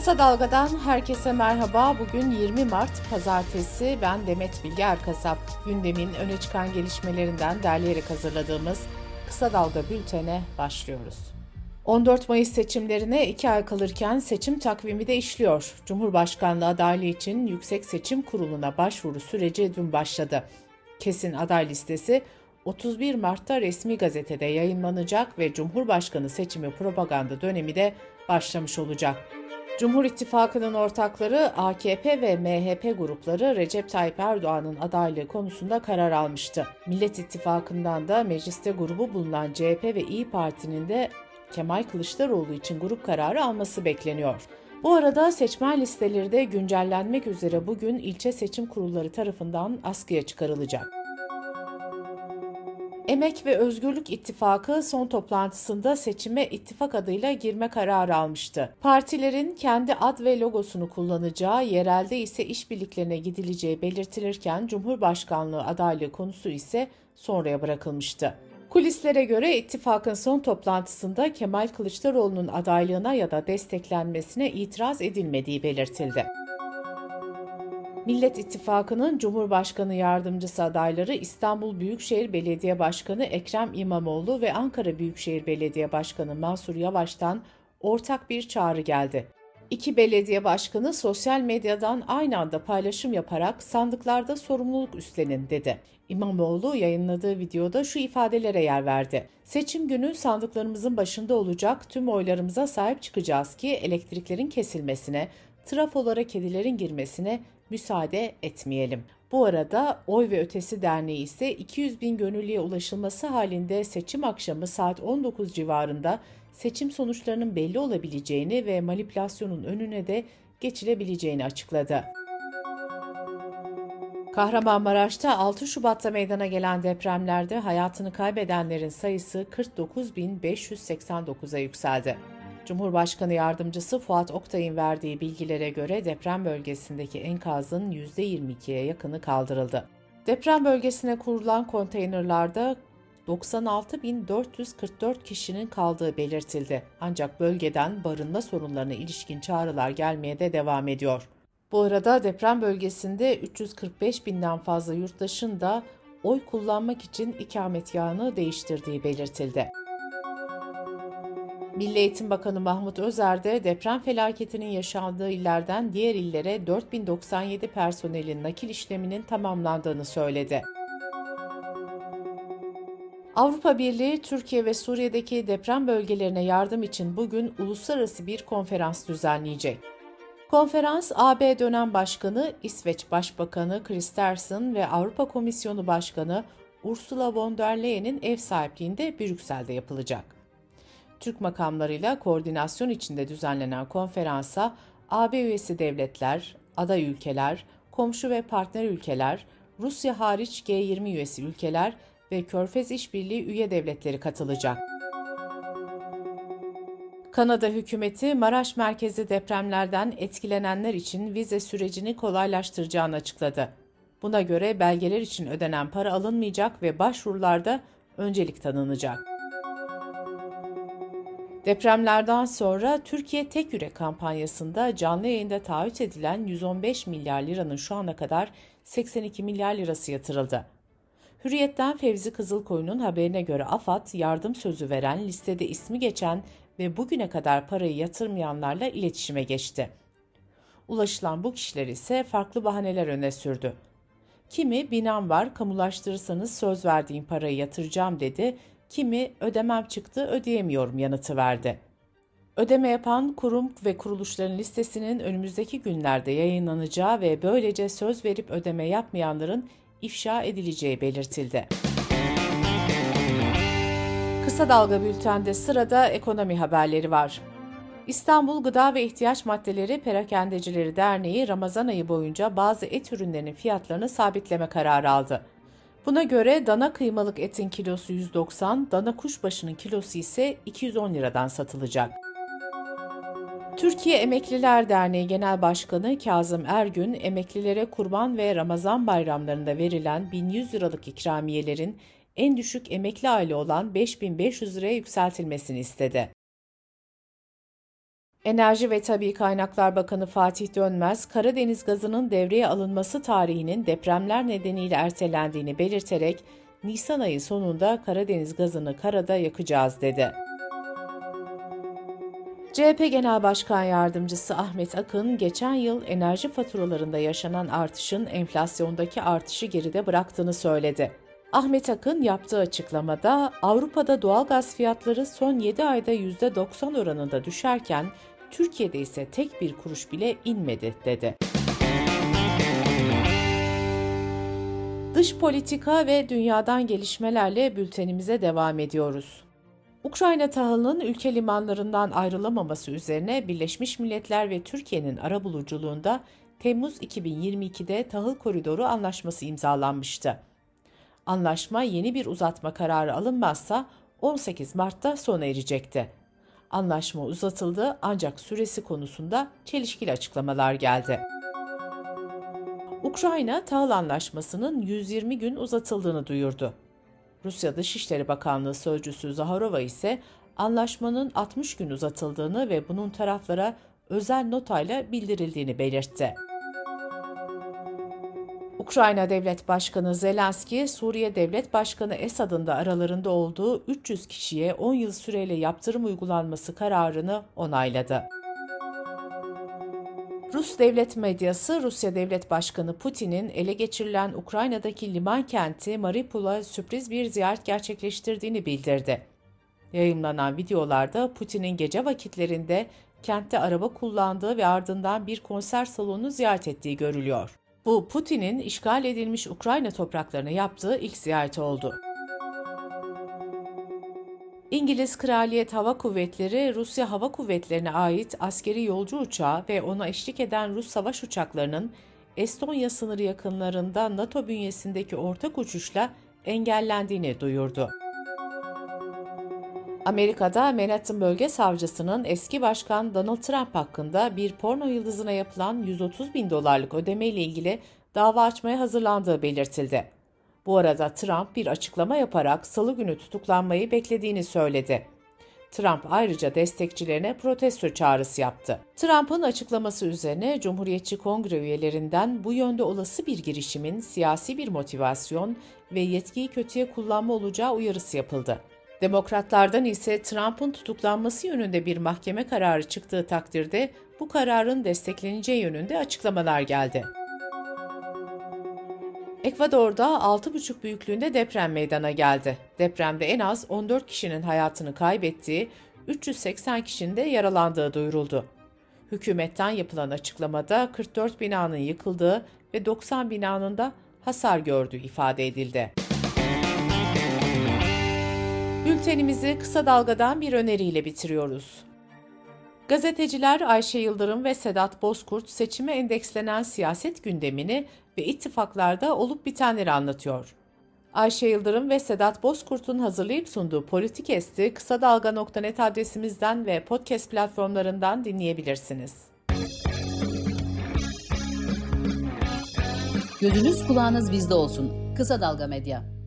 Kısa Dalga'dan herkese merhaba. Bugün 20 Mart Pazartesi. Ben Demet Bilge Erkasap. Gündemin öne çıkan gelişmelerinden derleyerek hazırladığımız Kısa Dalga bültene başlıyoruz. 14 Mayıs seçimlerine iki ay kalırken seçim takvimi de işliyor. Cumhurbaşkanlığı adaylığı için Yüksek Seçim Kurulu'na başvuru süreci dün başladı. Kesin aday listesi 31 Mart'ta resmi gazetede yayınlanacak ve Cumhurbaşkanı seçimi propaganda dönemi de başlamış olacak. Cumhur İttifakı'nın ortakları AKP ve MHP grupları Recep Tayyip Erdoğan'ın adaylığı konusunda karar almıştı. Millet İttifakı'ndan da mecliste grubu bulunan CHP ve İyi Parti'nin de Kemal Kılıçdaroğlu için grup kararı alması bekleniyor. Bu arada seçmen listeleri de güncellenmek üzere bugün ilçe seçim kurulları tarafından askıya çıkarılacak. Emek ve Özgürlük İttifakı son toplantısında seçime ittifak adıyla girme kararı almıştı. Partilerin kendi ad ve logosunu kullanacağı, yerelde ise işbirliklerine gidileceği belirtilirken Cumhurbaşkanlığı adaylığı konusu ise sonraya bırakılmıştı. Kulislere göre ittifakın son toplantısında Kemal Kılıçdaroğlu'nun adaylığına ya da desteklenmesine itiraz edilmediği belirtildi. Millet İttifakı'nın Cumhurbaşkanı yardımcısı adayları İstanbul Büyükşehir Belediye Başkanı Ekrem İmamoğlu ve Ankara Büyükşehir Belediye Başkanı Mansur Yavaş'tan ortak bir çağrı geldi. İki belediye başkanı sosyal medyadan aynı anda paylaşım yaparak sandıklarda sorumluluk üstlenin dedi. İmamoğlu yayınladığı videoda şu ifadelere yer verdi. Seçim günü sandıklarımızın başında olacak tüm oylarımıza sahip çıkacağız ki elektriklerin kesilmesine, trafolara kedilerin girmesine müsaade etmeyelim. Bu arada Oy ve Ötesi Derneği ise 200 bin gönüllüye ulaşılması halinde seçim akşamı saat 19 civarında seçim sonuçlarının belli olabileceğini ve manipülasyonun önüne de geçilebileceğini açıkladı. Kahramanmaraş'ta 6 Şubat'ta meydana gelen depremlerde hayatını kaybedenlerin sayısı 49.589'a yükseldi. Cumhurbaşkanı Yardımcısı Fuat Oktay'ın verdiği bilgilere göre deprem bölgesindeki enkazın %22'ye yakını kaldırıldı. Deprem bölgesine kurulan konteynerlarda 96.444 kişinin kaldığı belirtildi. Ancak bölgeden barınma sorunlarına ilişkin çağrılar gelmeye de devam ediyor. Bu arada deprem bölgesinde 345 binden fazla yurttaşın da oy kullanmak için ikametgahını değiştirdiği belirtildi. Milli Eğitim Bakanı Mahmut Özer de deprem felaketinin yaşandığı illerden diğer illere 4097 personelin nakil işleminin tamamlandığını söyledi. Avrupa Birliği, Türkiye ve Suriye'deki deprem bölgelerine yardım için bugün uluslararası bir konferans düzenleyecek. Konferans, AB dönem başkanı, İsveç Başbakanı Kristersson ve Avrupa Komisyonu Başkanı Ursula von der Leyen'in ev sahipliğinde Brüksel'de yapılacak. Türk makamlarıyla koordinasyon içinde düzenlenen konferansa AB üyesi devletler, aday ülkeler, komşu ve partner ülkeler, Rusya hariç G20 üyesi ülkeler ve Körfez İşbirliği üye devletleri katılacak. Kanada hükümeti Maraş merkezi depremlerden etkilenenler için vize sürecini kolaylaştıracağını açıkladı. Buna göre belgeler için ödenen para alınmayacak ve başvurularda öncelik tanınacak. Depremlerden sonra Türkiye Tek Yürek kampanyasında canlı yayında taahhüt edilen 115 milyar liranın şu ana kadar 82 milyar lirası yatırıldı. Hürriyet'ten Fevzi Kızılkoyun'un haberine göre AFAD yardım sözü veren, listede ismi geçen ve bugüne kadar parayı yatırmayanlarla iletişime geçti. Ulaşılan bu kişiler ise farklı bahaneler öne sürdü. Kimi binam var kamulaştırırsanız söz verdiğim parayı yatıracağım dedi kimi ödemem çıktı ödeyemiyorum yanıtı verdi. Ödeme yapan kurum ve kuruluşların listesinin önümüzdeki günlerde yayınlanacağı ve böylece söz verip ödeme yapmayanların ifşa edileceği belirtildi. Kısa Dalga Bülten'de sırada ekonomi haberleri var. İstanbul Gıda ve İhtiyaç Maddeleri Perakendecileri Derneği Ramazan ayı boyunca bazı et ürünlerinin fiyatlarını sabitleme kararı aldı. Buna göre dana kıymalık etin kilosu 190, dana kuşbaşının kilosu ise 210 liradan satılacak. Türkiye Emekliler Derneği Genel Başkanı Kazım Ergün, emeklilere kurban ve Ramazan bayramlarında verilen 1100 liralık ikramiyelerin en düşük emekli aile olan 5500 liraya yükseltilmesini istedi. Enerji ve Tabi Kaynaklar Bakanı Fatih Dönmez, Karadeniz gazının devreye alınması tarihinin depremler nedeniyle ertelendiğini belirterek, Nisan ayı sonunda Karadeniz gazını karada yakacağız dedi. CHP Genel Başkan Yardımcısı Ahmet Akın, geçen yıl enerji faturalarında yaşanan artışın enflasyondaki artışı geride bıraktığını söyledi. Ahmet Akın yaptığı açıklamada Avrupa'da doğalgaz fiyatları son 7 ayda %90 oranında düşerken Türkiye'de ise tek bir kuruş bile inmedi dedi. Dış politika ve dünyadan gelişmelerle bültenimize devam ediyoruz. Ukrayna tahılının ülke limanlarından ayrılamaması üzerine Birleşmiş Milletler ve Türkiye'nin arabuluculuğunda Temmuz 2022'de tahıl koridoru anlaşması imzalanmıştı. Anlaşma yeni bir uzatma kararı alınmazsa 18 Mart'ta sona erecekti. Anlaşma uzatıldı ancak süresi konusunda çelişkili açıklamalar geldi. Ukrayna tahıl anlaşmasının 120 gün uzatıldığını duyurdu. Rusya Dışişleri Bakanlığı sözcüsü Zaharova ise anlaşmanın 60 gün uzatıldığını ve bunun taraflara özel notayla bildirildiğini belirtti. Ukrayna Devlet Başkanı Zelenski, Suriye Devlet Başkanı Esad'ın da aralarında olduğu 300 kişiye 10 yıl süreyle yaptırım uygulanması kararını onayladı. Rus devlet medyası Rusya Devlet Başkanı Putin'in ele geçirilen Ukrayna'daki liman kenti Mariupol'a sürpriz bir ziyaret gerçekleştirdiğini bildirdi. Yayınlanan videolarda Putin'in gece vakitlerinde kentte araba kullandığı ve ardından bir konser salonunu ziyaret ettiği görülüyor. Bu Putin'in işgal edilmiş Ukrayna topraklarına yaptığı ilk ziyareti oldu. İngiliz Kraliyet Hava Kuvvetleri, Rusya Hava Kuvvetleri'ne ait askeri yolcu uçağı ve ona eşlik eden Rus savaş uçaklarının Estonya sınırı yakınlarında NATO bünyesindeki ortak uçuşla engellendiğini duyurdu. Amerika'da Manhattan Bölge Savcısının eski başkan Donald Trump hakkında bir porno yıldızına yapılan 130 bin dolarlık ödeme ile ilgili dava açmaya hazırlandığı belirtildi. Bu arada Trump bir açıklama yaparak salı günü tutuklanmayı beklediğini söyledi. Trump ayrıca destekçilerine protesto çağrısı yaptı. Trump'ın açıklaması üzerine Cumhuriyetçi Kongre üyelerinden bu yönde olası bir girişimin siyasi bir motivasyon ve yetkiyi kötüye kullanma olacağı uyarısı yapıldı. Demokratlardan ise Trump'ın tutuklanması yönünde bir mahkeme kararı çıktığı takdirde bu kararın destekleneceği yönünde açıklamalar geldi. Ekvador'da 6,5 büyüklüğünde deprem meydana geldi. Depremde en az 14 kişinin hayatını kaybettiği, 380 kişinin de yaralandığı duyuruldu. Hükümetten yapılan açıklamada 44 binanın yıkıldığı ve 90 binanın da hasar gördüğü ifade edildi. Bültenimizi kısa dalgadan bir öneriyle bitiriyoruz. Gazeteciler Ayşe Yıldırım ve Sedat Bozkurt seçime endekslenen siyaset gündemini ve ittifaklarda olup bitenleri anlatıyor. Ayşe Yıldırım ve Sedat Bozkurt'un hazırlayıp sunduğu Politik Esti kısa dalga.net adresimizden ve podcast platformlarından dinleyebilirsiniz. Gözünüz kulağınız bizde olsun. Kısa Dalga Medya.